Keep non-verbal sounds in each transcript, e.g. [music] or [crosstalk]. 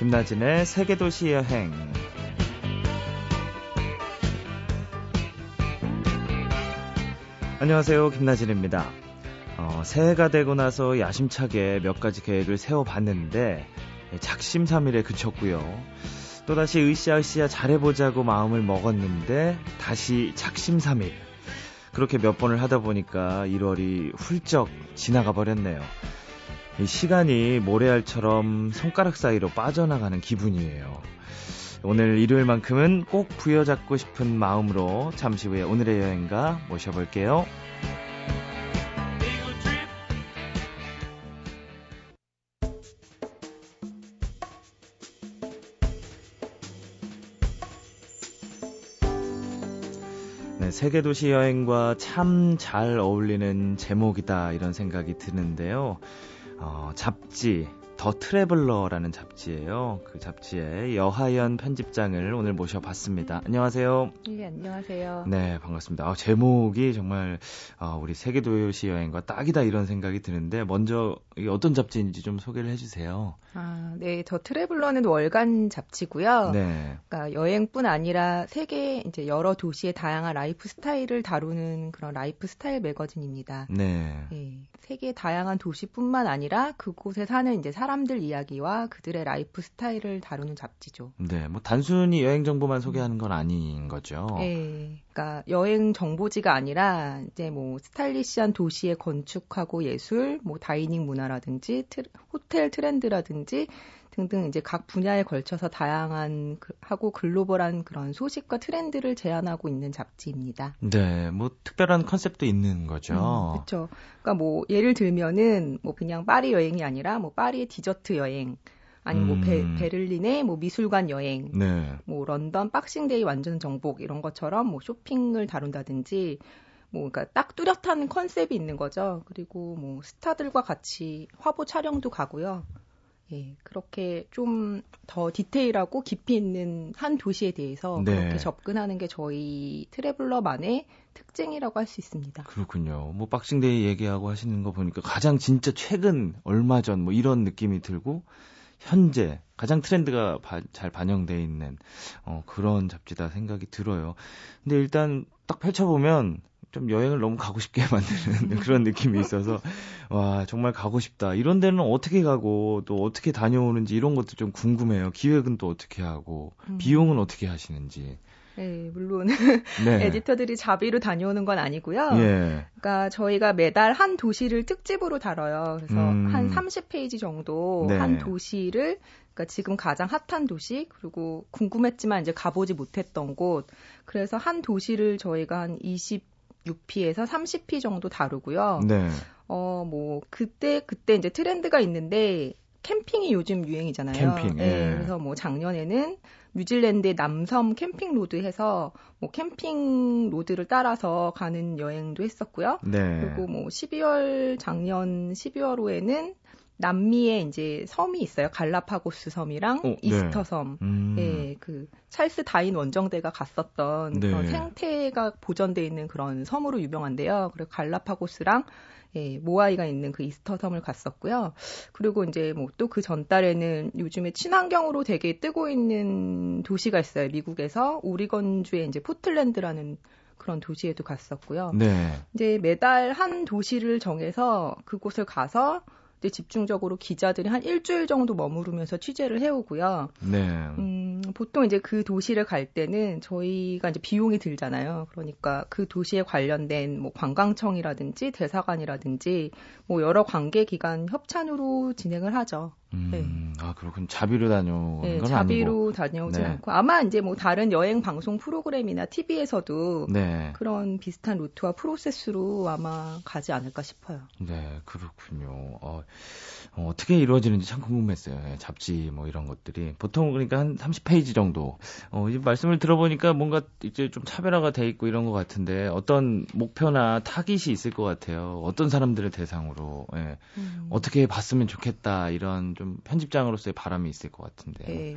김나진의 세계도시 여행. 안녕하세요. 김나진입니다. 어, 새해가 되고 나서 야심차게 몇 가지 계획을 세워봤는데 작심삼일에 그쳤고요. 또다시 으쌰으쌰 잘해보자고 마음을 먹었는데 다시 작심삼일. 그렇게 몇 번을 하다 보니까 1월이 훌쩍 지나가 버렸네요. 이 시간이 모래알처럼 손가락 사이로 빠져나가는 기분이에요. 오늘 일요일만큼은 꼭 부여잡고 싶은 마음으로 잠시 후에 오늘의 여행가 모셔볼게요. 네, 세계 도시 여행과 참 잘 어울리는 제목이다 이런 생각이 드는데요. 어, 잡지 더 트래블러라는 잡지예요. 그 잡지의 여하연 편집장을 오늘 모셔봤습니다. 안녕하세요. 네, 안녕하세요. 네, 반갑습니다. 아, 제목이 정말 아, 우리 세계 도시 여행과 딱이다 이런 생각이 드는데 먼저 어떤 잡지인지 좀 소개를 해주세요. 아, 네, 더 트래블러는 월간 잡지고요. 네. 그러니까 여행뿐 아니라 세계 이제 여러 도시의 다양한 라이프 스타일을 다루는 그런 라이프 스타일 매거진입니다. 네. 네, 세계 다양한 도시뿐만 아니라 그곳에 사는 이제 사람 들 이야기와 그들의 라이프 스타일을 다루는 잡지죠. 네, 뭐 단순히 여행 정보만 소개하는 건 아닌 거죠. 네, 그러니까 여행 정보지가 아니라 이제 뭐 스타일리시한 도시의 건축하고 예술, 뭐 dining 문화라든지 트, 호텔 트렌드라든지 등등 이제 각 분야에 걸쳐서 다양한 그, 하고 글로벌한 그런 소식과 트렌드를 제안하고 있는 잡지입니다. 네, 뭐 특별한 컨셉도 있는 거죠. 음, 그렇죠. 그러니까 뭐 예를 들면은 뭐 그냥 파리 여행이 아니라 뭐 파리의 디저트 여행 아니면 뭐 베, 음. 베를린의 뭐 미술관 여행, 네. 뭐 런던 Boxing Day 완전 정복 이런 것처럼 뭐 쇼핑을 다룬다든지 뭐 그러니까 딱 뚜렷한 컨셉이 있는 거죠. 그리고 뭐 스타들과 같이 화보 촬영도 가고요. 예, 그렇게 좀 더 디테일하고 깊이 있는 한 도시에 대해서 네. 그렇게 접근하는 게 저희 트래블러만의 특징이라고 할 수 있습니다. 그렇군요. 뭐 Boxing Day 얘기하고 하시는 거 보니까 가장 진짜 최근 얼마 전 뭐 이런 느낌이 들고 현재 가장 트렌드가 바- 잘 반영돼 있는 어, 그런 잡지다 생각이 들어요. 근데 일단 딱 펼쳐보면 좀 여행을 너무 가고 싶게 [laughs] 만드는 그런 느낌이 있어서 와 정말 가고 싶다 이런 데는 어떻게 가고 또 어떻게 다녀오는지 이런 것도 좀 궁금해요 기획은 또 어떻게 하고 음. 비용은 어떻게 하시는지 네, 물론 [laughs] 네. 에디터들이 자비로 다녀오는 건 아니고요. 예. 그러니까 저희가 매달 한 도시를 특집으로 다뤄요. 그래서 음. 한 30페이지 정도 네. 한 도시를 까 지금 가장 핫한 도시 그리고 궁금했지만 이제 가보지 못했던 곳 그래서 한 도시를 저희가 한 20 6P에서 30P 정도 다르고요. 네. 어, 뭐, 그때, 그때 이제 트렌드가 있는데, 캠핑이 요즘 유행이잖아요. 캠핑. 네, 예. 그래서 뭐 작년에는 뉴질랜드의 남섬 캠핑 road 해서 뭐 캠핑 road를 따라서 가는 여행도 했었고요. 네. 그리고 뭐 12월 작년 12월호에는 남미에 이제 섬이 있어요. 갈라파고스 섬이랑 어, 네. 이스터 섬. 음. 예, 그 찰스 다윈 원정대가 갔었던 그런 네. 생태가 보존돼 있는 그런 섬으로 유명한데요. 그리고 갈라파고스랑 예, 모아이가 있는 그 이스터 섬을 갔었고요. 그리고 이제 뭐 또 그 전달에는 요즘에 친환경으로 되게 뜨고 있는 도시가 있어요. 미국에서 오리건주의 이제 포틀랜드라는 그런 도시에도 갔었고요. 네. 이제 매달 한 도시를 정해서 그곳을 가서 이제 집중적으로 기자들이 한 일주일 정도 머무르면서 취재를 해오고요. 네. 음, 보통 이제 그 도시를 갈 때는 저희가 이제 비용이 들잖아요. 그러니까 그 도시에 관련된 뭐 관광청이라든지 대사관이라든지 뭐 여러 관계 기관 협찬으로 진행을 하죠. 음, 아, 그렇군. 자비로 다녀오는 네, 건 자비로 아니고. 다녀오지 네. 않고 아마 이제 뭐 다른 여행 방송 프로그램이나 TV에서도 네. 그런 비슷한 루트와 프로세스로 아마 가지 않을까 싶어요. 네, 그렇군요. 어, 어, 떻게 이루어지는지 참 궁금했어요. 예, 잡지 뭐 이런 것들이. 보통 그러니까 한 30페이지 정도. 어, 이 말씀을 들어보니까 뭔가 이제 좀 차별화가 돼 있고 이런 것 같은데 어떤 목표나 타깃이 있을 것 같아요. 어떤 사람들을 대상으로. 예. 음. 어떻게 봤으면 좋겠다 이런 좀 편집장으로서의 바람이 있을 것 같은데. 네.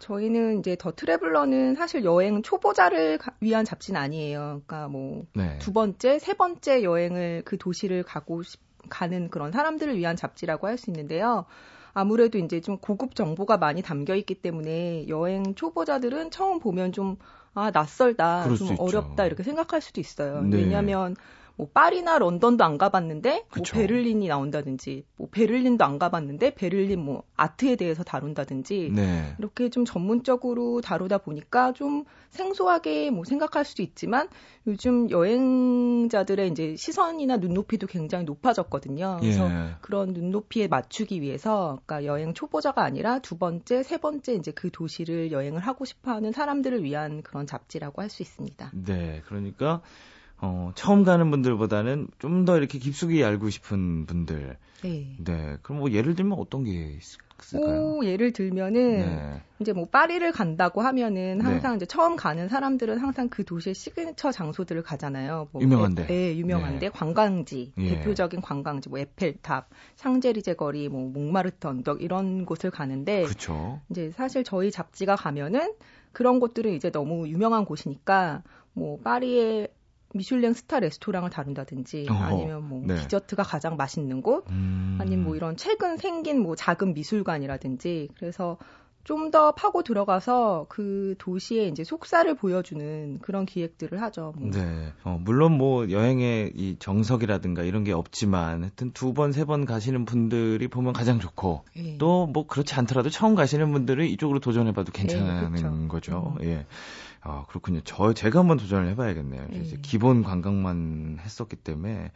저희는 이제 더 트래블러는 사실 여행 초보자를 가- 위한 잡지는 아니에요. 그러니까 뭐 네. 두 번째, 세 번째 여행을 그 도시를 가고 싶, 가는 그런 사람들을 위한 잡지라고 할 수 있는데요. 아무래도 이제 좀 고급 정보가 많이 담겨 있기 때문에 여행 초보자들은 처음 보면 좀 아, 낯설다, 좀 어렵다 이렇게 생각할 수도 있어요. 네. 왜냐하면 뭐 파리나 런던도 안 가봤는데 뭐 베를린이 나온다든지 뭐 베를린도 안 가봤는데 베를린 뭐 아트에 대해서 다룬다든지 네. 이렇게 좀 전문적으로 다루다 보니까 좀 생소하게 뭐 생각할 수도 있지만 요즘 여행자들의 이제 시선이나 눈높이도 굉장히 높아졌거든요. 그래서 예. 그런 눈높이에 맞추기 위해서 그러니까 여행 초보자가 아니라 두 번째, 세 번째 이제 그 도시를 여행을 하고 싶어하는 사람들을 위한 그런 잡지라고 할 수 있습니다. 네, 그러니까 어, 처음 가는 분들보다는 좀 더 이렇게 깊숙이 알고 싶은 분들. 네. 네. 그럼 뭐 예를 들면 어떤 게 있을까요? 오, 예를 들면은 네. 이제 뭐 파리를 간다고 하면은 네. 항상 네. 이제 처음 가는 사람들은 항상 그 도시의 시그니처 장소들을 가잖아요. 뭐 유명한데. 네, 유명한데 네. 관광지, 예. 대표적인 관광지 뭐 에펠탑, 샹제리제 거리, 뭐 몽마르트 언덕 이런 곳을 가는데 그쵸. 이제 사실 저희 잡지가 가면은 그런 곳들은 이제 너무 유명한 곳이니까 뭐 파리의 미슐랭 스타 레스토랑을 다룬다든지 어허, 아니면 뭐 네. 디저트가 가장 맛있는 곳 음... 아니면 뭐 이런 최근 생긴 뭐 작은 미술관이라든지 그래서 좀 더 파고 들어가서 그 도시의 이제 속살을 보여주는 그런 기획들을 하죠. 뭐. 네. 어, 물론 뭐 여행의 이 정석이라든가 이런 게 없지만 하여튼 두 번, 세 번 가시는 분들이 보면 가장 좋고 예. 또뭐 그렇지 않더라도 처음 가시는 분들은 이쪽으로 도전해봐도 괜찮은 예, 거죠. 음. 예. 아, 그렇군요. 저, 제가 한번 도전을 해봐야겠네요. 음. 이제 기본 관광만 했었기 때문에,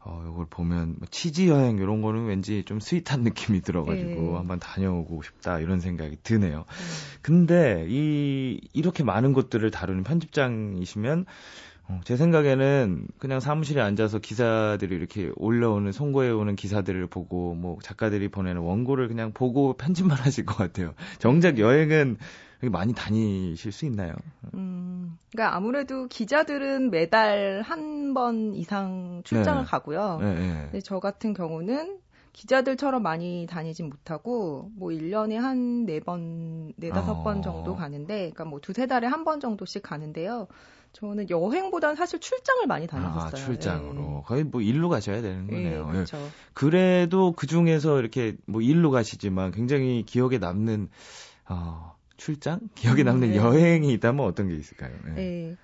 어, 이걸 보면, 뭐 치즈 여행 이런 거는 왠지 좀 스윗한 [laughs] 느낌이 들어가지고, 음. 한번 다녀오고 싶다, 이런 생각이 드네요. 음. 근데, 이, 이렇게 많은 곳들을 다루는 편집장이시면, 어, 제 생각에는 그냥 사무실에 앉아서 기사들이 이렇게 올라오는 송고해 오는 기사들을 보고 뭐 작가들이 보내는 원고를 그냥 보고 편집만 [laughs] 하실 것 같아요. 정작 여행은 많이 다니실 수 있나요? 음, 그러니까 아무래도 기자들은 매달 한 번 이상 출장을 네. 가고요. 네, 네. 근데 저 같은 경우는 기자들처럼 많이 다니진 못하고 뭐 1년에 한 4번, 4, 5번 어... 정도 가는데 그러니까 뭐 두세 달에 한 번 정도씩 가는데요. 저는 여행보다는 사실 출장을 많이 다녔었어요. 아, 출장으로. 네. 거의 뭐 일로 가셔야 되는 네, 거네요. 네, 그렇죠. 그래도 그 중에서 이렇게 뭐 일로 가시지만 굉장히 기억에 남는 어, 출장? 기억에 남는 네. 여행이 있다면 어떤 게 있을까요? 네. 네.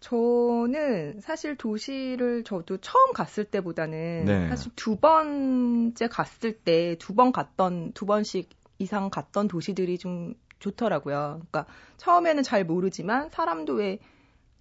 저는 사실 도시를 저도 처음 갔을 때보다는 네. 사실 두 번째 갔을 때 두 번 갔던 두 번씩 이상 갔던 도시들이 좀 좋더라고요. 그러니까 처음에는 잘 모르지만 사람도 왜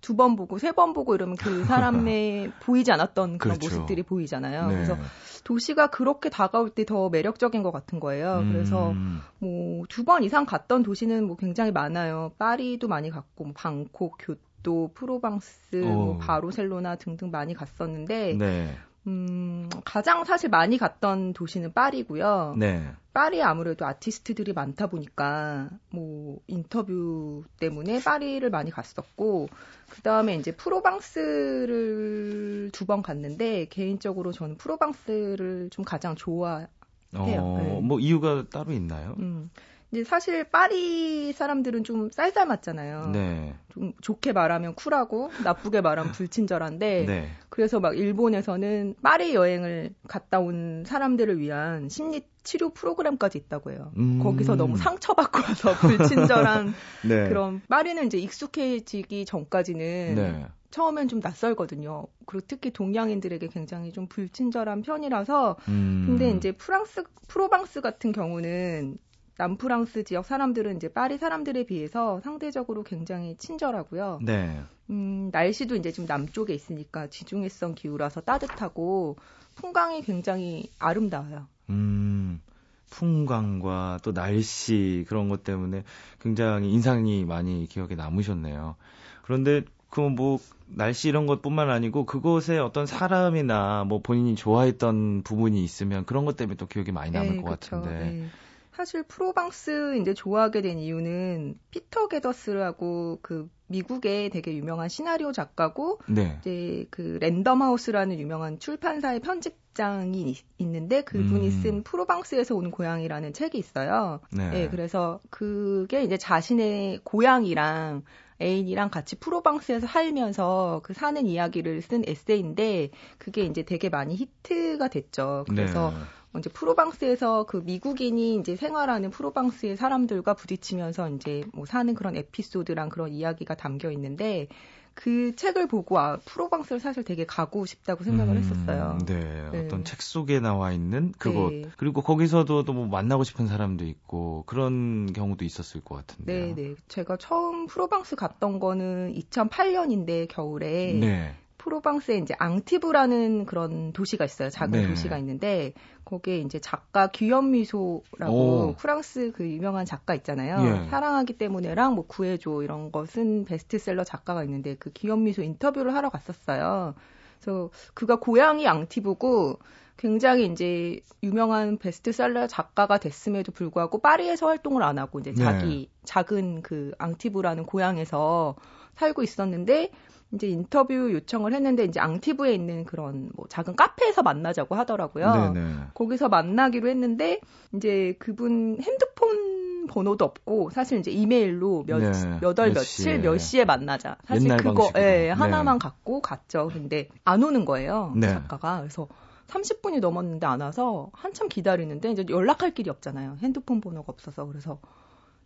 두 번 보고 세 번 보고 이러면 그 사람의 [laughs] 보이지 않았던 그런 그렇죠. 모습들이 보이잖아요. 네. 그래서 도시가 그렇게 다가올 때 더 매력적인 것 같은 거예요. 음. 그래서 뭐 두 번 이상 갔던 도시는 뭐 굉장히 많아요. 파리도 많이 갔고 뭐 방콕, 교토, 프로방스, 뭐 바르셀로나 등등 많이 갔었는데 네. 음, 가장 사실 많이 갔던 도시는 파리고요. 네. 파리에 아무래도 아티스트들이 많다 보니까 뭐 인터뷰 때문에 파리를 많이 갔었고 그다음에 이제 프로방스를 두 번 갔는데 개인적으로 저는 프로방스를 좀 가장 좋아해요. 어, 네. 뭐 이유가 따로 있나요? 음. 이제 사실 파리 사람들은 좀 쌀쌀맞잖아요. 네. 좀 좋게 말하면 쿨하고 나쁘게 말하면 [laughs] 불친절한데 네. 그래서 막 일본에서는 파리 여행을 갔다 온 사람들을 위한 심리 치료 프로그램까지 있다고 해요. 음. 거기서 너무 상처받고 와서 [laughs] 불친절한 [laughs] 네. 그런 파리는 이제 익숙해지기 전까지는 네. 처음엔 좀 낯설거든요. 그리고 특히 동양인들에게 굉장히 좀 불친절한 편이라서 음. 근데 이제 프랑스 프로방스 같은 경우는 남프랑스 지역 사람들은 이제 파리 사람들에 비해서 상대적으로 굉장히 친절하고요. 네. 음, 날씨도 이제 좀 남쪽에 있으니까 지중해성 기후라서 따뜻하고 풍광이 굉장히 아름다워요. 음. 풍광과 또 날씨 그런 것 때문에 굉장히 인상이 많이 기억에 남으셨네요. 그런데 그 뭐 날씨 이런 것뿐만 아니고 그곳에 어떤 사람이나 뭐 본인이 좋아했던 부분이 있으면 그런 것 때문에 또 기억이 많이 남을 네, 것 그쵸. 같은데. 네. 사실 프로방스 이제 좋아하게 된 이유는 피터 게더스라고 그 미국의 되게 유명한 시나리오 작가고 네. 이제 그 랜덤하우스라는 유명한 출판사의 편집장이 있는데 그분이 음. 쓴 프로방스에서 온 고양이라는 책이 있어요. 네. 네. 그래서 그게 이제 자신의 고양이랑 애인이랑 같이 프로방스에서 살면서 그 사는 이야기를 쓴 에세이인데 그게 이제 되게 많이 히트가 됐죠. 그래서 네. 이제 프로방스에서 그 미국인이 이제 생활하는 프로방스의 사람들과 부딪히면서 이제 뭐 사는 그런 에피소드랑 그런 이야기가 담겨 있는데 그 책을 보고 아 프로방스를 사실 되게 가고 싶다고 생각을 음, 했었어요. 네, 네, 어떤 책 속에 나와 있는 그곳 네. 그리고 거기서도 또 뭐 만나고 싶은 사람도 있고 그런 경우도 있었을 것 같은데요. 네, 네. 제가 처음 프로방스 갔던 거는 2008년인데 겨울에 네. 프로방스에 이제 앙티브라는 그런 도시가 있어요. 작은 네. 도시가 있는데 거기에 이제 작가 귀염미소라고 오. 프랑스 그 유명한 작가 있잖아요. 예. 사랑하기 때문에랑 뭐 구해줘 이런 거 쓴 베스트셀러 작가가 있는데 그 귀염미소 인터뷰를 하러 갔었어요. 그래서 그가 고향이 앙티브고 굉장히 이제 유명한 베스트셀러 작가가 됐음에도 불구하고 파리에서 활동을 안 하고 이제 자기 네. 작은 그 앙티브라는 고향에서 살고 있었는데 이제 인터뷰 요청을 했는데 이제 앙티브에 있는 그런 뭐 작은 카페에서 만나자고 하더라고요. 네네. 거기서 만나기로 했는데 이제 그분 핸드폰 번호도 없고 사실 이제 이메일로 몇, 네. 몇월 몇 며칠 시에. 몇 시에 만나자. 사실 그거 예, 하나만 네. 갖고 갔죠. 근데 안 오는 거예요. 네. 작가가. 그래서 30분이 넘었는데 안 와서 한참 기다리는데 이제 연락할 길이 없잖아요. 핸드폰 번호가 없어서. 그래서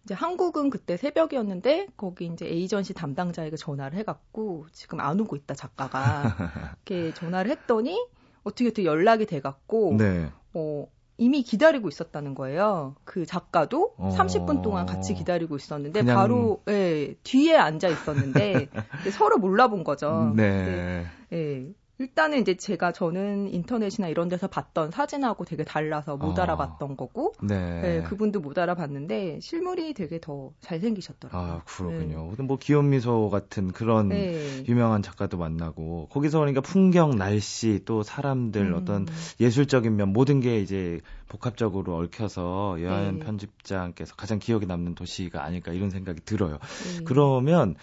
이제 한국은 그때 새벽이었는데 거기 이제 에이전시 담당자에게 전화를 해갖고 지금 안 오고 있다 작가가 [laughs] 이렇게 전화를 했더니 어떻게 어떻게 연락이 돼갖고 네. 어 이미 기다리고 있었다는 거예요. 그 작가도 어... 30분 동안 같이 기다리고 있었는데 그냥... 바로 예, 뒤에 앉아 있었는데 [laughs] 서로 몰라본 거죠. 네. 예. 일단은 이제 제가 저는 인터넷이나 이런 데서 봤던 사진하고 되게 달라서 못 어. 알아봤던 거고, 네. 네. 그분도 못 알아봤는데 실물이 되게 더 잘생기셨더라고요. 아 그렇군요. 네. 뭐 기욤미소 같은 그런 네. 유명한 작가도 만나고 거기서 그러니까 풍경, 날씨 또 사람들 음. 어떤 예술적인 면 모든 게 이제 복합적으로 얽혀서 여하연 네. 편집장께서 가장 기억에 남는 도시가 아닐까 이런 생각이 들어요. 네. 그러면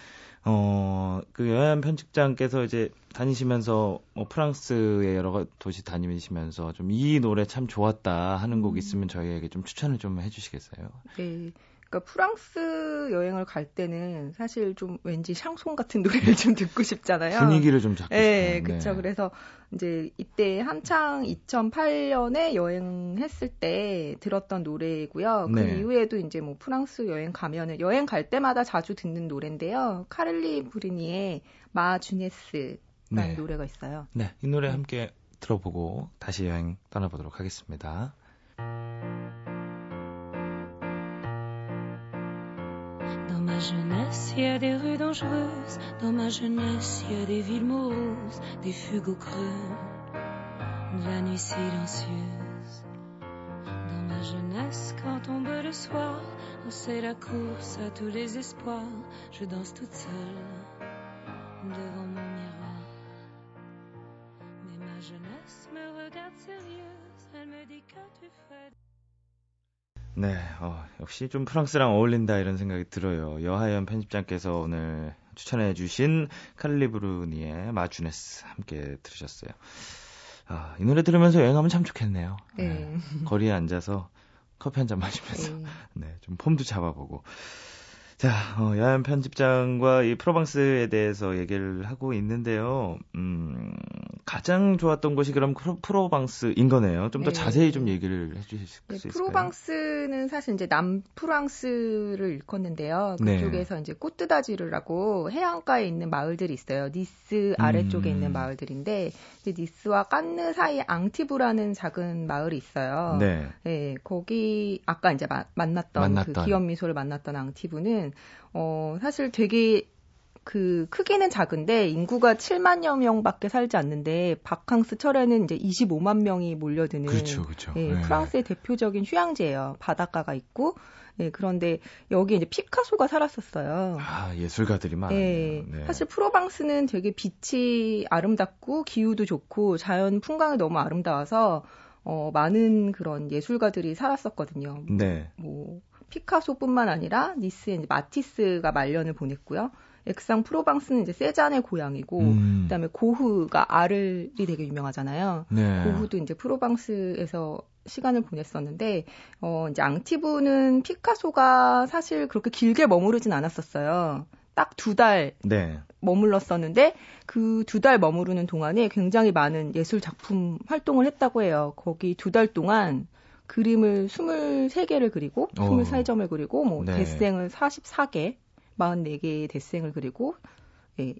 어, 그 여한 편집장께서 이제 다니시면서 뭐 프랑스의 여러 도시 다니시면서 좀 이 노래 참 좋았다 하는 곡 음. 있으면 저희에게 좀 추천을 좀 해주시겠어요? 네. 그러니까 프랑스 여행을 갈 때는 사실 좀 왠지 샹송 같은 노래를 좀 듣고 싶잖아요. 분위기를 좀 잡고 네, 싶어요. 그렇죠. 네. 그래서 이제 이때 한창 2008년에 여행했을 때 들었던 노래고요. 그 네. 이후에도 이제 뭐 프랑스 여행 가면은 여행 갈 때마다 자주 듣는 노래인데요. 카를리 브리니의 마 주네스라는 네. 노래가 있어요. 네, 이 노래 함께 들어보고 다시 여행 떠나보도록 하겠습니다. Ma jeunesse, il y a des rues dangereuses. Dans ma jeunesse, il y a des villes moroses, des fugues au creux de la nuit silencieuse. Dans ma jeunesse, quand tombe le soir, oh, c'est la course à tous les espoirs. Je danse toute seule 역시 좀 프랑스랑 어울린다 이런 생각이 들어요. 여하연 편집장께서 오늘 추천해 주신 칼리브루니의 마주네스 함께 들으셨어요. 아, 이 노래 들으면서 여행하면 참 좋겠네요. 네. 네. 거리에 앉아서 커피 한 잔 마시면서 네. 네, 좀 폼도 잡아보고. 자, 어, 야한 편집장과 이 프로방스에 대해서 얘기를 하고 있는데요. 음, 가장 좋았던 곳이 그럼 프로, 방스인 거네요. 좀더 네. 자세히 좀 얘기를 해주실 수 네, 있을까요? 프로방스는 사실 이제 남프랑스를 일컫는데요. 네. 그쪽에서 네. 이제 꼬뜨다지르라고 해안가에 있는 마을들이 있어요. 니스 아래쪽에 음. 있는 마을들인데 이제 니스와 깐느 사이 앙티브라는 작은 마을이 있어요. 네. 네 거기 아까 이제 마, 만났던, 그 만났던 그 기업 미소를 만났던 앙티브는 어 사실 되게 그 크기는 작은데 인구가 7만여 명밖에 살지 않는데 바캉스 철에는 이제 25만 명이 몰려드는 그렇죠, 그렇죠. 예, 네. 프랑스의 대표적인 휴양지예요. 바닷가가 있고 예, 그런데 여기 이제 피카소가 살았었어요. 아, 예술가들이 많아요. 예, 네. 사실 프로방스는 되게 빛이 아름답고 기후도 좋고 자연 풍광이 너무 아름다워서 어, 많은 그런 예술가들이 살았었거든요. 네. 뭐 피카소뿐만 아니라 니스에 이제 마티스가 말년을 보냈고요. 엑상 프로방스는 이제 세잔의 고향이고 음. 그다음에 고흐가 아를이 되게 유명하잖아요. 네. 고흐도 이제 프로방스에서 시간을 보냈었는데 어 이제 앙티브는 피카소가 사실 그렇게 길게 머무르진 않았었어요. 딱 두달 네. 머물렀었는데 그 두 달 머무르는 동안에 굉장히 많은 예술 작품 활동을 했다고 해요. 거기 두 달 동안 그림을 23개를 그리고 23점을 어. 그리고 뭐 네. 데생을 44개, 44개의 데생을 그리고 예,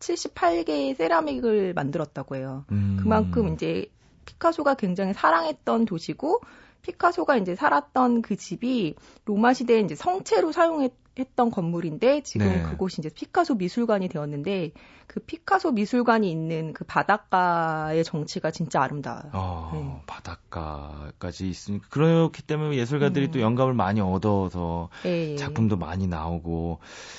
70, 78개의 세라믹을 만들었다고 해요. 음. 그만큼 이제 피카소가 굉장히 사랑했던 도시고 피카소가 이제 살았던 그 집이 로마 시대에 이제 성체로 사용했 했던 건물인데 지금 네. 그곳이 이제 피카소 미술관이 되었는데 그 피카소 미술관이 있는 그 바닷가의 정치가 진짜 아름다워요. 어, 네. 바닷가까지 있으니까 그렇기 때문에 예술가들이 음. 또 영감을 많이 얻어서 네. 작품도 많이 나오고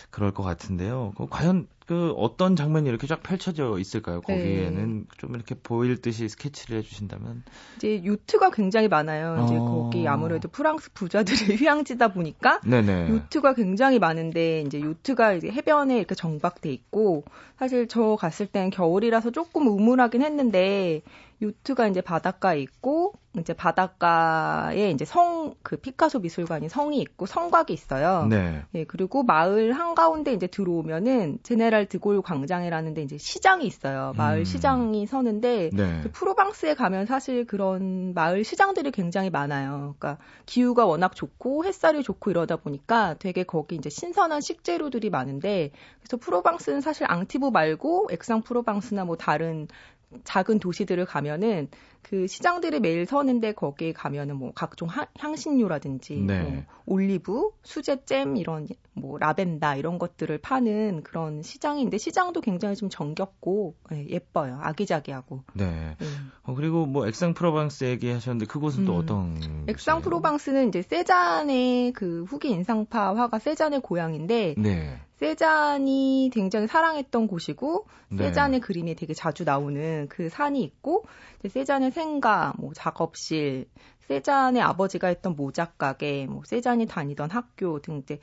그럴 것 같은데요. 그 과연 그 어떤 장면이 이렇게 쫙 펼쳐져 있을까요? 네. 거기에는 네. 좀 이렇게 보일 듯이 스케치를 해주신다면 이제 요트가 굉장히 많아요. 이제 어... 거기 아무래도 프랑스 부자들의 [laughs] 휴양지다 보니까 네네. 요트가 굉장히 많은데 이제 요트가 이제 해변에 이렇게 정박돼 있고 사실 저 갔을 땐 겨울이라서 조금 우물하긴 했는데 요트가 이제 바닷가에 있고 이제 바닷가에 이제 성 그 피카소 미술관이 성이 있고 성곽이 있어요. 네. 예, 그리고 마을 한가운데 이제 들어오면은 제네랄 드골 광장이라는 데 이제 시장이 있어요. 마을 음. 시장이 서는데 네. 그 프로방스에 가면 사실 그런 마을 시장들이 굉장히 많아요. 그러니까 기후가 워낙 좋고 햇살이 좋고 이러다 보니까 되게 거기 이제 신선한 식재료들이 많은데 그래서 프로방스는 사실 앙티브 말고 엑상 프로방스나 뭐 다른 작은 도시들을 가면은 그 시장들이 매일 서는데 거기에 가면은 뭐 각종 하, 향신료라든지 네. 뭐 올리브, 수제 잼 이런 뭐 라벤더 이런 것들을 파는 그런 시장인데 시장도 굉장히 좀 정겹고 네, 예뻐요. 아기자기하고. 네. 네. 어, 그리고 뭐 엑상 프로방스 얘기하셨는데 그곳은 음, 또 어떤 엑상 프로방스는 이제 세잔의 그 후기 인상파 화가 세잔의 고향인데 네. 세잔이 굉장히 사랑했던 곳이고 네. 세잔의 그림이 되게 자주 나오는 그 산이 있고 세잔의 생가, 뭐 작업실, 세잔의 아버지가 했던 모자 가게, 뭐 세잔이 다니던 학교 등 이제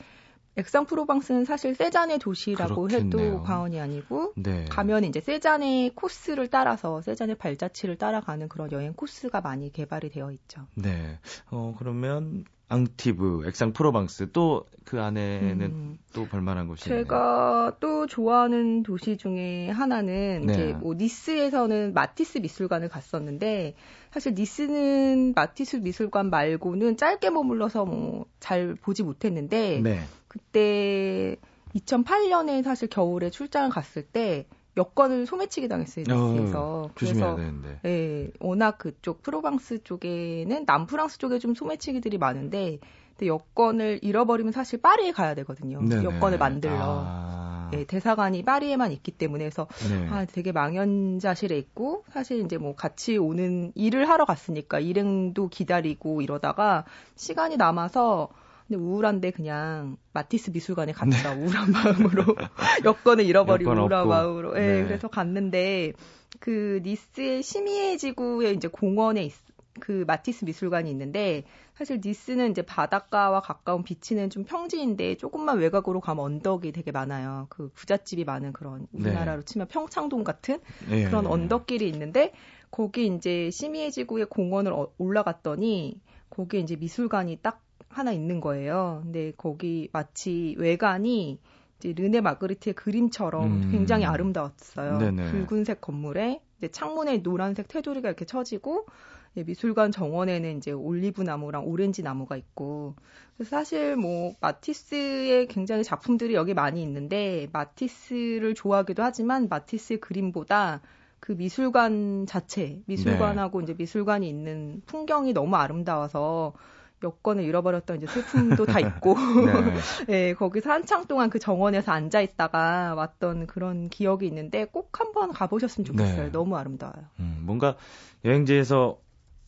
엑상 프로방스는 사실 세잔의 도시라고 그렇겠네요. 해도 과언이 아니고 네. 가면 이제 세잔의 코스를 따라서 세잔의 발자취를 따라가는 그런 여행 코스가 많이 개발이 되어 있죠. 네. 어 그러면 앙티브, 엑상 프로방스 또 그 안에는 음. 또 볼만한 곳이 제가 또 좋아하는 도시 중에 하나는 네. 이제 뭐 니스에서는 마티스 미술관을 갔었는데 사실 니스는 마티스 미술관 말고는 짧게 머물러서 뭐 잘 보지 못했는데 네. 그때 2008년에 사실 겨울에 출장을 갔을 때 여권을 소매치기 당했어요. 어, 그래서 되는데. 예, 워낙 그쪽 프로방스 쪽에는 남프랑스 쪽에 좀 소매치기들이 많은데 근데 여권을 잃어버리면 사실 파리에 가야 되거든요. 네네. 여권을 만들러. 아... 예, 대사관이 파리에만 있기 때문에 해서 네. 아, 되게 망연자실에 있고 사실 이제 뭐 같이 오는 일을 하러 갔으니까 일행도 기다리고 이러다가 시간이 남아서 근데 우울한데 그냥 마티스 미술관에 갔다 네. 우울한 마음으로 [laughs] 여권을 잃어버린 우울한 마음으로. 예, 네. 그래서 갔는데 그 니스의 시미에 지구의 이제 공원에 있, 그 마티스 미술관이 있는데 사실 니스는 이제 바닷가와 가까운 비치는 좀 평지인데 조금만 외곽으로 가면 언덕이 되게 많아요. 그 부잣집이 많은 그런 네. 우리나라로 네. 치면 평창동 같은 네. 그런 언덕길이 있는데 거기 이제 시미에 지구의 공원을 어, 올라갔더니 거기에 이제 미술관이 딱 하나 있는 거예요. 근데 거기 마치 외관이 이제 르네 마그리트의 그림처럼 음. 굉장히 아름다웠어요. 네네. 붉은색 건물에 이제 창문에 노란색 테두리가 이렇게 쳐지고 미술관 정원에는 이제 올리브 나무랑 오렌지 나무가 있고 그래서 사실 뭐 마티스의 굉장히 작품들이 여기 많이 있는데 마티스를 좋아하기도 하지만 마티스의 그림보다 그 미술관 자체 미술관하고 네. 이제 미술관이 있는 풍경이 너무 아름다워서 여권을 잃어버렸던 이제 슬픔도 다 있고, [laughs] 네. [laughs] 네, 거기서 한창 동안 그 정원에서 앉아 있다가 왔던 그런 기억이 있는데 꼭 한번 가보셨으면 좋겠어요. 네. 너무 아름다워요. 음, 뭔가 여행지에서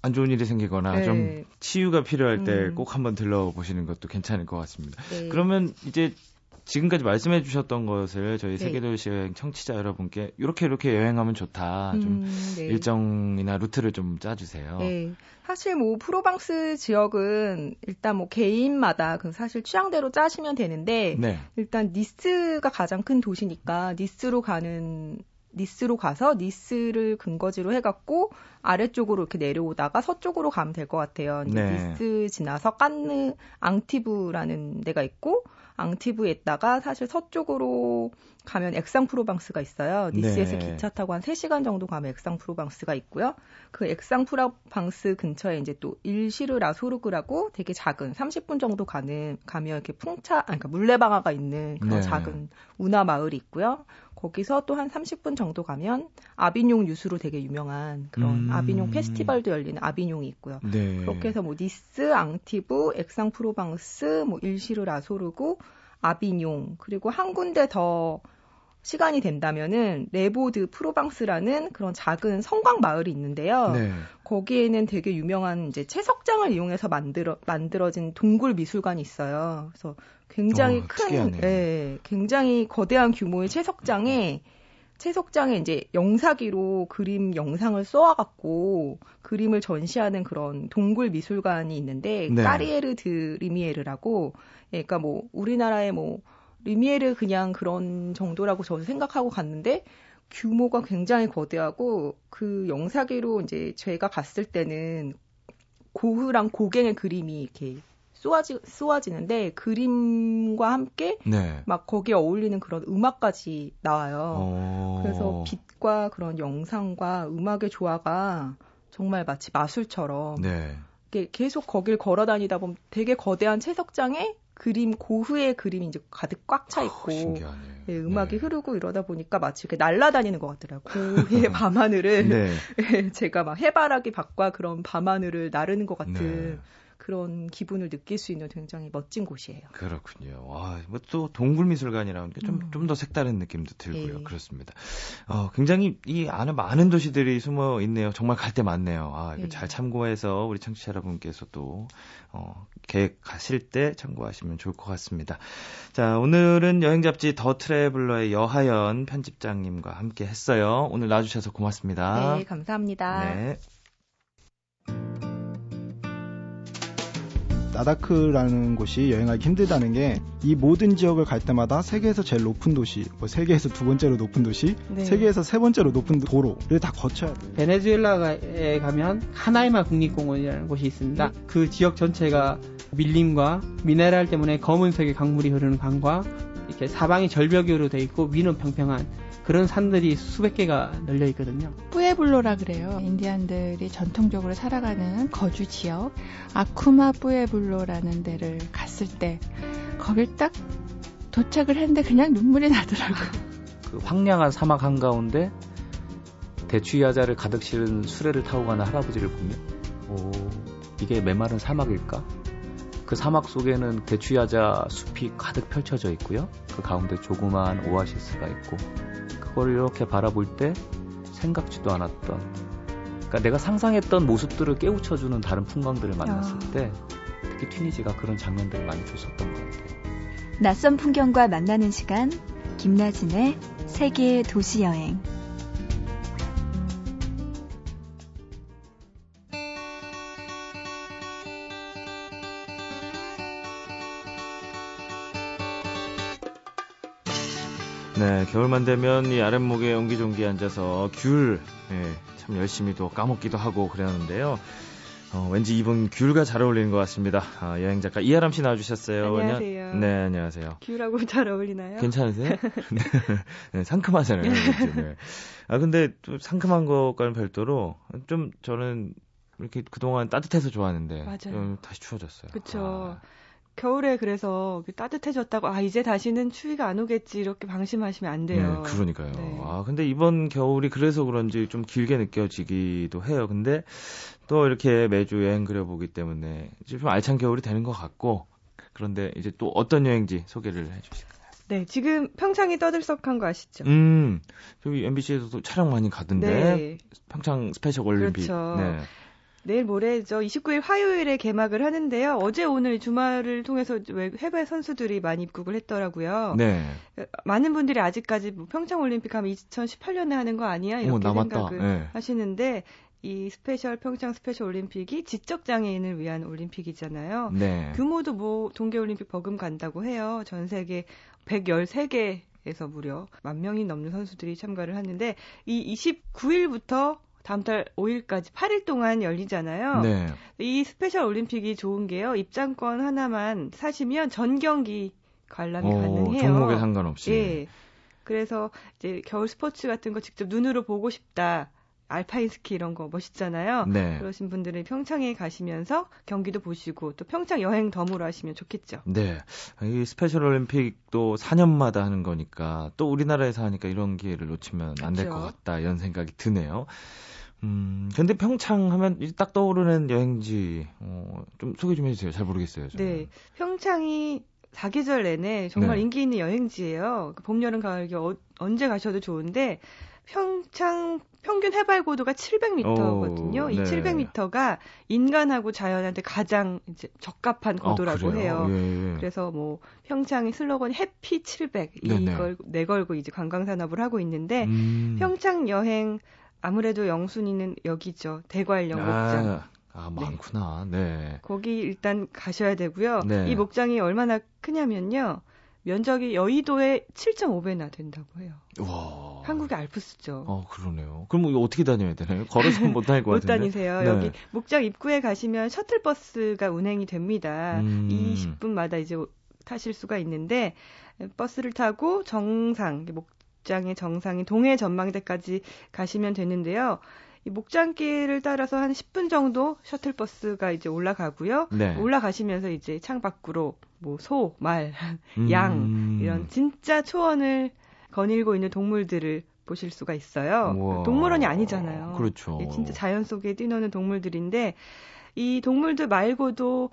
안 좋은 일이 생기거나 네. 좀 치유가 필요할 때꼭 음. 한번 들러보시는 것도 괜찮을 것 같습니다. 네. 그러면 이제 지금까지 말씀해 주셨던 것을 저희 네. 세계도시 여행 청취자 여러분께 이렇게 이렇게 여행하면 좋다. 좀 음, 네. 일정이나 루트를 좀 짜주세요. 네. 사실 뭐 프로방스 지역은 일단 뭐 개인마다 그 사실 취향대로 짜시면 되는데 네. 일단 니스가 가장 큰 도시니까 니스로 가는 니스로 가서 니스를 근거지로 해갖고 아래쪽으로 이렇게 내려오다가 서쪽으로 가면 될 것 같아요. 네. 니스 지나서 깐느 앙티브라는 데가 있고 앙티브에다가 사실 서쪽으로 가면 엑상프로방스가 있어요. 니스에서 네. 기차 타고 한 3시간 정도 가면 엑상프로방스가 있고요. 그 엑상프로방스 근처에 이제 또 일시르 라소르그라고 되게 작은 30분 정도 가는 가면 이렇게 풍차 아니 그러니까 물레방아가 있는 그런 네. 작은 운하 마을이 있고요. 거기서 또 한 30분 정도 가면 아비뇽 유수로 되게 유명한 그런 음. 아비뇽 페스티벌도 열리는 아비뇽이 있고요. 네. 그렇게 해서 뭐 니스, 앙티브, 엑상프로방스, 뭐 일시르 라소르그 아비뇽 그리고 한 군데 더 시간이 된다면은 레보드 프로방스라는 그런 작은 성곽 마을이 있는데요. 네. 거기에는 되게 유명한 이제 채석장을 이용해서 만들어 만들어진 동굴 미술관이 있어요. 그래서 굉장히 어, 큰, 예, 굉장히 거대한 규모의 채석장에 채석장에 이제 영사기로 그림 영상을 쏘아갖고 그림을 전시하는 그런 동굴 미술관이 있는데 네. 까리에르 드 뤼미에르라고, 예, 그러니까 뭐 우리나라의 뭐 리미에르 그냥 그런 정도라고 저는 생각하고 갔는데 규모가 굉장히 거대하고 그 영사기로 이제 제가 갔을 때는 고흐랑 고갱의 그림이 이렇게 쏘아지, 쏘아지는데 그림과 함께 네. 막 거기에 어울리는 그런 음악까지 나와요. 오. 어. 그래서 빛과 그런 영상과 음악의 조화가 정말 마치 마술처럼 네. 계속 거길 걸어 다니다 보면 되게 거대한 채석장에 그림 고흐의 그림이 이제 가득 꽉 차 있고 아, 예, 음악이 네. 흐르고 이러다 보니까 마치 이렇게 날아다니는 것 같더라고요. 고흐의 밤하늘을 네. [laughs] 예, 제가 막 해바라기 밖과 그런 밤하늘을 나르는 것 같은 네. 그런 기분을 느낄 수 있는 굉장히 멋진 곳이에요. 그렇군요. 와, 뭐또 동굴 미술관이라는 게 좀 좀더 음. 색다른 느낌도 들고요. 예. 그렇습니다. 어, 굉장히 이 안에 많은 도시들이 숨어 있네요. 정말 갈 데 많네요. 아, 이거 예. 잘 참고해서 우리 청취자 여러분께서도 어, 계획하실 때 참고하시면 좋을 것 같습니다. 자, 오늘은 여행 잡지 더 트래블러의 여하연 편집장님과 함께 했어요. 오늘 나와주셔서 고맙습니다. 네, 감사합니다. 네. 나다크라는 곳이 여행하기 힘들다는 게 이 모든 지역을 갈 때마다 세계에서 제일 높은 도시, 뭐 세계에서 두 번째로 높은 도시, 네. 세계에서 세 번째로 높은 도로를 다 거쳐야 돼요. 베네수엘라에 가면 하나이마 국립공원이라는 곳이 있습니다. 네. 그 지역 전체가 밀림과 미네랄 때문에 검은색의 강물이 흐르는 강과 이렇게 사방이 절벽으로 돼 있고 위는 평평한 그런 산들이 수백 개가 널려 있거든요. 뿌에블로라 그래요. 인디안들이 전통적으로 살아가는 거주 지역 아쿠마 뿌에블로라는 데를 갔을 때 거길 딱 도착을 했는데 그냥 눈물이 나더라고요. [laughs] 그 황량한 사막 한가운데 대추야자를 가득 실은 수레를 타고 가는 할아버지를 보면 오 이게 메마른 사막일까? 그 사막 속에는 대추야자 숲이 가득 펼쳐져 있고요. 그 가운데 조그마한 오아시스가 있고 그걸 이렇게 바라볼 때 생각지도 않았던 그러니까 내가 상상했던 모습들을 깨우쳐주는 다른 풍광들을 만났을 야. 때 특히 튀니지가 그런 장면들을 많이 줬었던 것 같아요. 낯선 풍경과 만나는 시간 김나진의 세계 도시 여행 네, 겨울만 되면 이 아랫목에 옹기종기 앉아서 귤, 네, 참 열심히 또 까먹기도 하고 그러는데요. 어, 왠지 이분 귤과 잘 어울리는 것 같습니다. 아, 여행 작가 이하람 씨 나와주셨어요. 안녕하세요. 네, 안녕하세요. 귤하고 [laughs] 잘 어울리나요? 괜찮으세요? [laughs] 네, 네, 상큼하잖아요. 네. 아, 근데 또 상큼한 것과는 별도로 좀 저는 이렇게 그동안 따뜻해서 좋아하는데 맞아요. 다시 추워졌어요. 그렇죠. 아. 겨울에 그래서 따뜻해졌다고 아 이제 다시는 추위가 안 오겠지 이렇게 방심하시면 안 돼요. 네, 그러니까요. 네. 아 근데 이번 겨울이 그래서 그런지 좀 길게 느껴지기도 해요. 근데 또 이렇게 매주 여행 그려보기 때문에 좀 알찬 겨울이 되는 것 같고 그런데 이제 또 어떤 여행지 소개를 해주실까요? 네, 지금 평창이 떠들썩한 거 아시죠? 음, 저기 MBC에서도 촬영 많이 가던데 네. 평창 스페셜 올림픽. 그렇죠. 네. 내일 모레죠. 29일 화요일에 개막을 하는데요. 어제 오늘 주말을 통해서 해외 선수들이 많이 입국을 했더라고요. 네. 많은 분들이 아직까지 뭐 평창 올림픽 하면 2018년에 하는 거 아니야? 이렇게 오, 생각을 네. 하시는데 이 스페셜 평창 스페셜 올림픽이 지적 장애인을 위한 올림픽이잖아요. 네. 규모도 뭐 동계 올림픽 버금 간다고 해요. 전 세계 113개 에서 무려 만 명이 넘는 선수들이 참가를 하는데 이 29일부터 다음 달 5일까지 8일 동안 열리잖아요. 네. 이 스페셜 올림픽이 좋은 게요. 입장권 하나만 사시면 전 경기 관람이 오, 가능해요. 종목에 상관없이. 예. 그래서 이제 겨울 스포츠 같은 거 직접 눈으로 보고 싶다. 알파인 스키 이런 거 멋있잖아요. 네. 그러신 분들은 평창에 가시면서 경기도 보시고 또 평창 여행 덤으로 하시면 좋겠죠. 네. 이 스페셜 올림픽도 4년마다 하는 거니까 또 우리나라에서 하니까 이런 기회를 놓치면 안 될 것 같다 이런 생각이 드네요. 음, 근데 평창 하면 딱 떠오르는 여행지, 어, 좀 소개 좀 해주세요. 잘 모르겠어요. 저는. 네. 평창이 사계절 내내 정말 네. 인기 있는 여행지예요. 그 봄, 여름, 가을, 겨울 언제 가셔도 좋은데 평창 평균 해발 고도가 700m거든요. 오, 이 700m가 인간하고 자연한테 가장 이제 적합한 아, 고도라고 아, 해요. 예, 예. 그래서 뭐 평창의 슬로건이 해피 700 이걸 내걸고 이제 관광 산업을 하고 있는데 음. 평창 여행 아무래도 영순이는 여기죠. 대관 영목장. 아, 아 많구나. 네. 네. 거기 일단 가셔야 되고요. 네. 이 목장이 얼마나 크냐면요. 면적이 여의도의 7.5배나 된다고 해요. 와. 한국의 알프스죠. 어, 그러네요. 그럼 이거 어떻게 다녀야 되나요? 걸어서 못 다닐 것 [laughs] 같은데. 못 다니세요. 네. 여기 목장 입구에 가시면 셔틀버스가 운행이 됩니다. 음. 20분마다 이제 타실 수가 있는데 버스를 타고 정상 목장의 정상인 동해 전망대까지 가시면 되는데요. 이 목장길을 따라서 한 10분 정도 셔틀버스가 이제 올라가고요. 네. 올라가시면서 이제 창 밖으로 뭐 소, 말, 양 음. 이런 진짜 초원을 거닐고 있는 동물들을 보실 수가 있어요. 우와. 동물원이 아니잖아요. 그렇죠. 예, 진짜 자연 속에 뛰노는 동물들인데 이 동물들 말고도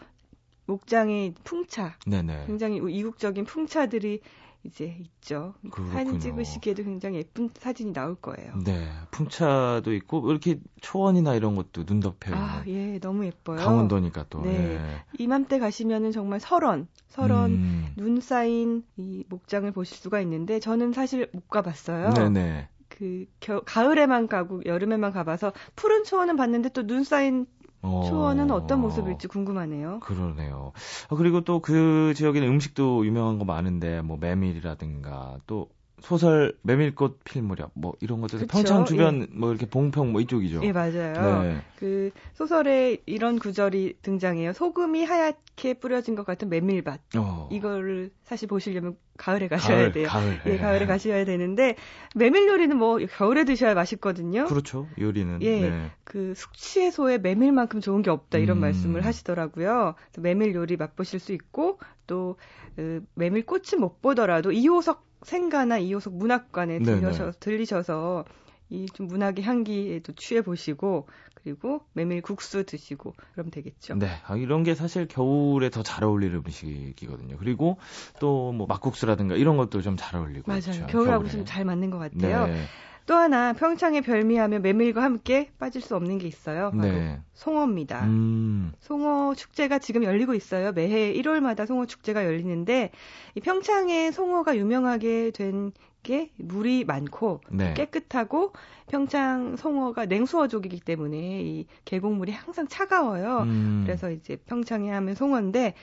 목장의 풍차, 네네. 굉장히 이국적인 풍차들이 이제 있죠. 그렇군요. 사진 찍으시기에도 굉장히 예쁜 사진이 나올 거예요. 네, 풍차도 있고 이렇게 초원이나 이런 것도 눈 덮여 있는. 아, 예, 너무 예뻐요. 강원도니까 또. 네, 예. 이맘때 가시면은 정말 설원, 설원 음. 눈 쌓인 이 목장을 보실 수가 있는데 저는 사실 못 가봤어요. 네네. 그 겨, 가을에만 가고 여름에만 가봐서 푸른 초원은 봤는데 또 눈 쌓인 어... 초원은 어떤 모습일지 궁금하네요. 그러네요. 아, 그리고 또 그 지역에는 음식도 유명한 거 많은데 뭐 메밀이라든가 또 소설 메밀꽃 필 무렵 뭐 이런 것들 평창 주변 예. 뭐 이렇게 봉평 뭐 이쪽이죠. 예 맞아요. 네. 그 소설에 이런 구절이 등장해요. 소금이 하얗게 뿌려진 것 같은 메밀밭. 어. 이거를 사실 보시려면 가을에 가셔야 가을, 돼요. 가을. 예, 예, 가을에 가셔야 되는데 메밀 요리는 뭐 겨울에 드셔야 맛있거든요. 그렇죠. 요리는. 예. 네. 그 숙취해소에 메밀만큼 좋은 게 없다 이런 음. 말씀을 하시더라고요. 메밀 요리 맛보실 수 있고 또 그 메밀 꽃이 못 보더라도 이호석 생가나 이호석 문학관에 들려서, 들리셔서 이 좀 문학의 향기에도 취해 보시고 그리고 메밀 국수 드시고 그럼 되겠죠. 네, 아, 이런 게 사실 겨울에 더 잘 어울리는 음식이거든요. 그리고 또 뭐 막국수라든가 이런 것도 좀 잘 어울리고 맞아요. 그렇죠? 겨울하고 좀 잘 맞는 것 같아요. 네. 또 하나 평창의 별미하면 메밀과 함께 빠질 수 없는 게 있어요. 바로 네. 송어입니다. 음. 송어 축제가 지금 열리고 있어요. 매해 1월마다 송어 축제가 열리는데 이 평창에 송어가 유명하게 된 게 물이 많고 네. 깨끗하고 평창 송어가 냉수어족이기 때문에 이 계곡물이 항상 차가워요. 음. 그래서 이제 평창에 하면 송어인데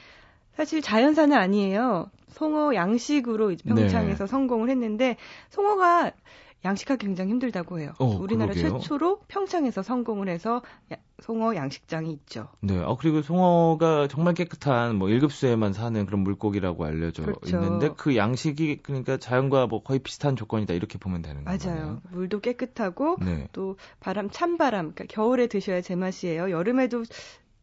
사실 자연산은 아니에요. 송어 양식으로 평창에서 네. 성공을 했는데 송어가 양식하기 굉장히 힘들다고 해요. 어, 우리나라 그러게요. 최초로 평창에서 성공을 해서 야, 송어 양식장이 있죠. 네. 어, 그리고 송어가 정말 깨끗한 뭐 1급수에만 사는 그런 물고기라고 알려져 그렇죠. 있는데 그 양식이 그러니까 자연과 뭐 거의 비슷한 조건이다 이렇게 보면 되는 거예요. 맞아요. 물도 깨끗하고 네. 또 바람 찬 바람 그러니까 겨울에 드셔야 제맛이에요. 여름에도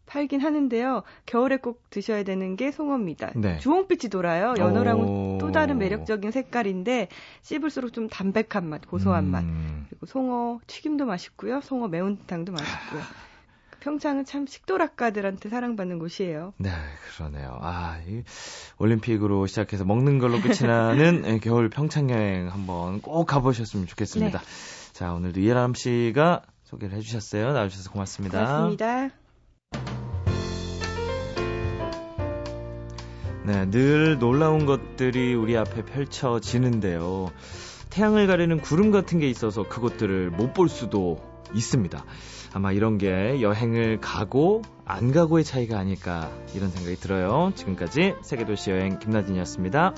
팔긴 하는데요. 겨울에 꼭 드셔야 되는 게 송어입니다. 네. 주홍빛이 돌아요. 연어랑은 또 다른 매력적인 색깔인데 씹을수록 좀 담백한 맛, 고소한 음. 맛. 그리고 송어 튀김도 맛있고요. 송어 매운탕도 맛있고요. 평창은 참 식도락가들한테 사랑받는 곳이에요. 네, 그러네요. 아, 이 올림픽으로 시작해서 먹는 걸로 끝이 나는 예, 겨울 평창 여행 한번 꼭 가보셨으면 좋겠습니다. 네. 자, 오늘도 이해람 씨가 소개를 해주셨어요. 나와주셔서 고맙습니다. 고맙습니다. 네, 늘 놀라운 것들이 우리 앞에 펼쳐지는데요. 태양을 가리는 구름 같은 게 있어서 그것들을 못 볼 수도 있습니다. 아마 이런 게 여행을 가고 안 가고의 차이가 아닐까 이런 생각이 들어요. 지금까지 세계도시 여행 김나진이었습니다.